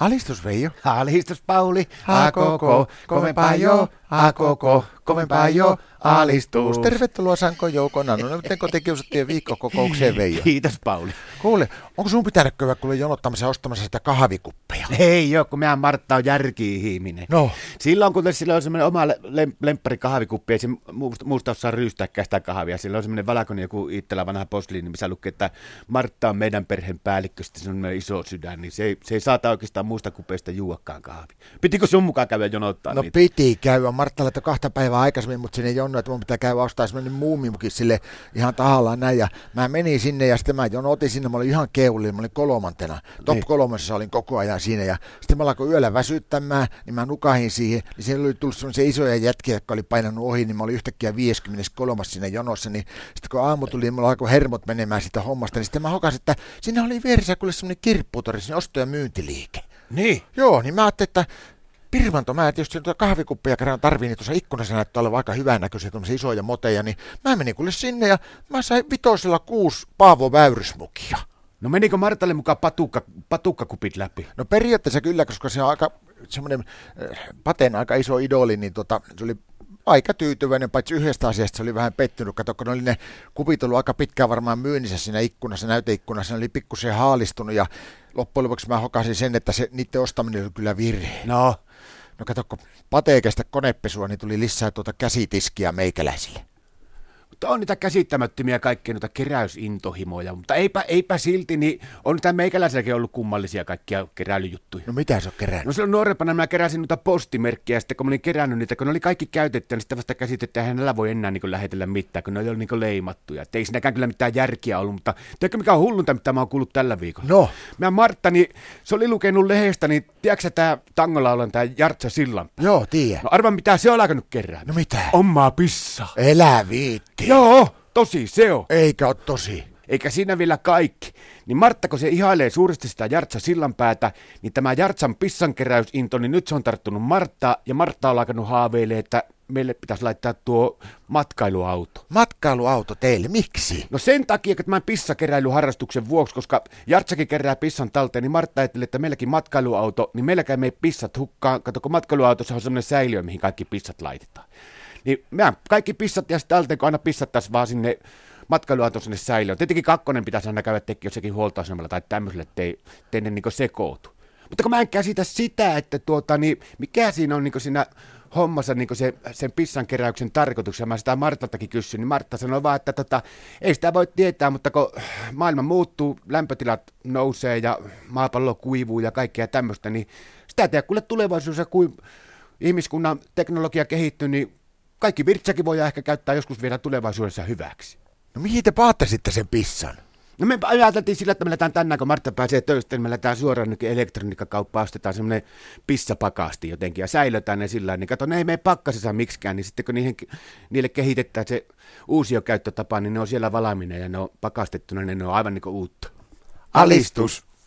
Alistus Veijo. Alistus Pauli, a koko, kovempaa jo, a koko, kovempaa jo, alistus. Tervetuloa Sanko Joukona. No nyt kotikiusattiin viikkokokoukseen Veijo. Kiitos Pauli. Kuule, onko sun pitänyt käydä kuule jonottamassa ostamassa sitä kahvikuppeja? Ei joo, kun meidän Martta on järki-ihminen. No. Silloin kun sillä on semmoinen oma lem- lemppari kahvikuppi, ei se muusta, osaa ryystääkään sitä kahvia. Sillä on semmoinen valkoinen joku itsellä vanha posliini, missä lukee, että Martta on meidän perheen päällikkö, sitten se on iso sydän, niin se ei, se ei saata oikeastaan muista kupeista juoakaan kahvi. Pitikö sun mukaan käydä jonottaa No niitä? piti käydä. Martta laittoi kahta päivää aikaisemmin, mutta sinne jonno, että mun pitää käydä ostaa semmoinen muumimukin sille ihan tahallaan näin. Ja mä menin sinne ja sitten mä jonotin sinne, mä olin ihan keulilla, mä olin kolmantena. Top Niin. kolmosessa olin koko ajan siinä ja sitten mä alkoin yöllä väsyttämään, niin mä nukahin siihen. Niin siellä oli tullut semmoisia isoja jätkiä, jotka oli painanut ohi, niin mä olin yhtäkkiä 53 siinä jonossa. Niin sitten kun aamu tuli, niin mulla alkoi hermot menemään sitä hommasta, niin sitten mä hokasin, että siinä oli vieressä kuule semmoinen kirpputori, sinne osto- ja myyntiliike. Niin. Joo, niin mä ajattelin, että Pirvanto, mä tietysti tuota kahvikuppeja kerran tarviin, niin tuossa ikkunassa näyttää olevan aika hyvännäköisiä, tuommoisia isoja moteja, niin mä menin kuule sinne ja mä sain vitosella kuusi Paavo Väyrysmukia. No menikö Martalle mukaan patukka, patukkakupit läpi? No periaatteessa kyllä, koska se on aika semmoinen äh, paten aika iso idoli, niin tota, se oli aika tyytyväinen, paitsi yhdestä asiasta se oli vähän pettynyt. Kato, kun ne oli ne kupit ollut aika pitkään varmaan myynnissä siinä ikkunassa, näyteikkunassa, ne oli pikkusen haalistunut ja loppujen lopuksi mä hokasin sen, että se, niiden ostaminen oli kyllä virhe. No, No kato, kun Pate kestä konepesua, niin tuli lisää tuota käsitiskiä meikäläisille. Mutta on niitä käsittämättömiä kaikkia noita keräysintohimoja, mutta eipä, eipä silti, niin on tämä meikäläiselläkin ollut kummallisia kaikkia keräilyjuttuja. No mitä se on kerännyt? No silloin nuorempana mä keräsin noita postimerkkejä, ja sitten kun mä olin kerännyt niitä, kun ne oli kaikki käytetty, niin sitten vasta käsitin, että eihän näillä voi enää niin lähetellä mitään, kun ne oli niin leimattuja. Et ei siinäkään kyllä mitään järkiä ollut, mutta tiedätkö mikä on hullunta, mitä mä oon kuullut tällä viikolla? No, Mä Martta, niin se oli lukenut lehdestä, niin tiedätkö tää tangolaulan tää Jartsa Sillan? joo, tiedä. No arva mitä se on alkanut kerää. No mitä? Omaa pissa. Elä viitti. Joo, tosi se on. Eikä ole tosi. Eikä siinä vielä kaikki. Niin Martta, kun se ihailee suuresti sitä Jartsa sillanpäätä, niin tämä Jartsan pissankeräysinto, niin nyt se on tarttunut Marttaa, ja Martta on alkanut haaveilee, että meille pitäisi laittaa tuo matkailuauto. Matkailuauto teille, miksi? No sen takia, että tämän pissakeräilyharrastuksen vuoksi, koska Jartsakin kerää pissan talteen, niin Martta ajatteli, että meilläkin matkailuauto, niin meilläkään me ei pissat hukkaan. Kato, kun matkailuautossa on semmoinen säiliö, mihin kaikki pissat laitetaan. Niin mä kaikki pissat ja sitten talteen, kun aina pissattaisiin vaan sinne matkailuauton sinne säilöön. Tietenkin kakkonen pitäisi aina käydä tekemään jossakin huoltoasemalla tai tämmöiselle, ettei, ne niin sekoitu. Mutta kun mä en käsitä sitä, että tuota, niin mikä siinä on niin siinä hommassa niin se, sen pissan keräyksen tarkoituksena. Mä sitä Martaltakin kysyin, niin Martta sanoi vaan, että tota, ei sitä voi tietää, mutta kun maailma muuttuu, lämpötilat nousee ja maapallo kuivuu ja kaikkea tämmöistä, niin sitä tiedä, kuule tulevaisuudessa, kun ihmiskunnan teknologia kehittyy, niin kaikki virtsäkin voi ehkä käyttää joskus vielä tulevaisuudessa hyväksi. No mihin te paattasitte sen pissan? No me ajateltiin sillä, että me lähdetään tänään, kun Martta pääsee töistä, niin me lähdetään suoraan nyky elektroniikkakauppaan, ostetaan semmoinen pissapakasti jotenkin ja säilötään ne sillä tavalla, niin kato, ne ei mene pakkasessa miksikään, niin sitten kun niihin, niille kehitetään se uusiokäyttötapa, niin ne on siellä valaminen ja ne on pakastettuna, niin ne on aivan niin kuin uutta. Alistus.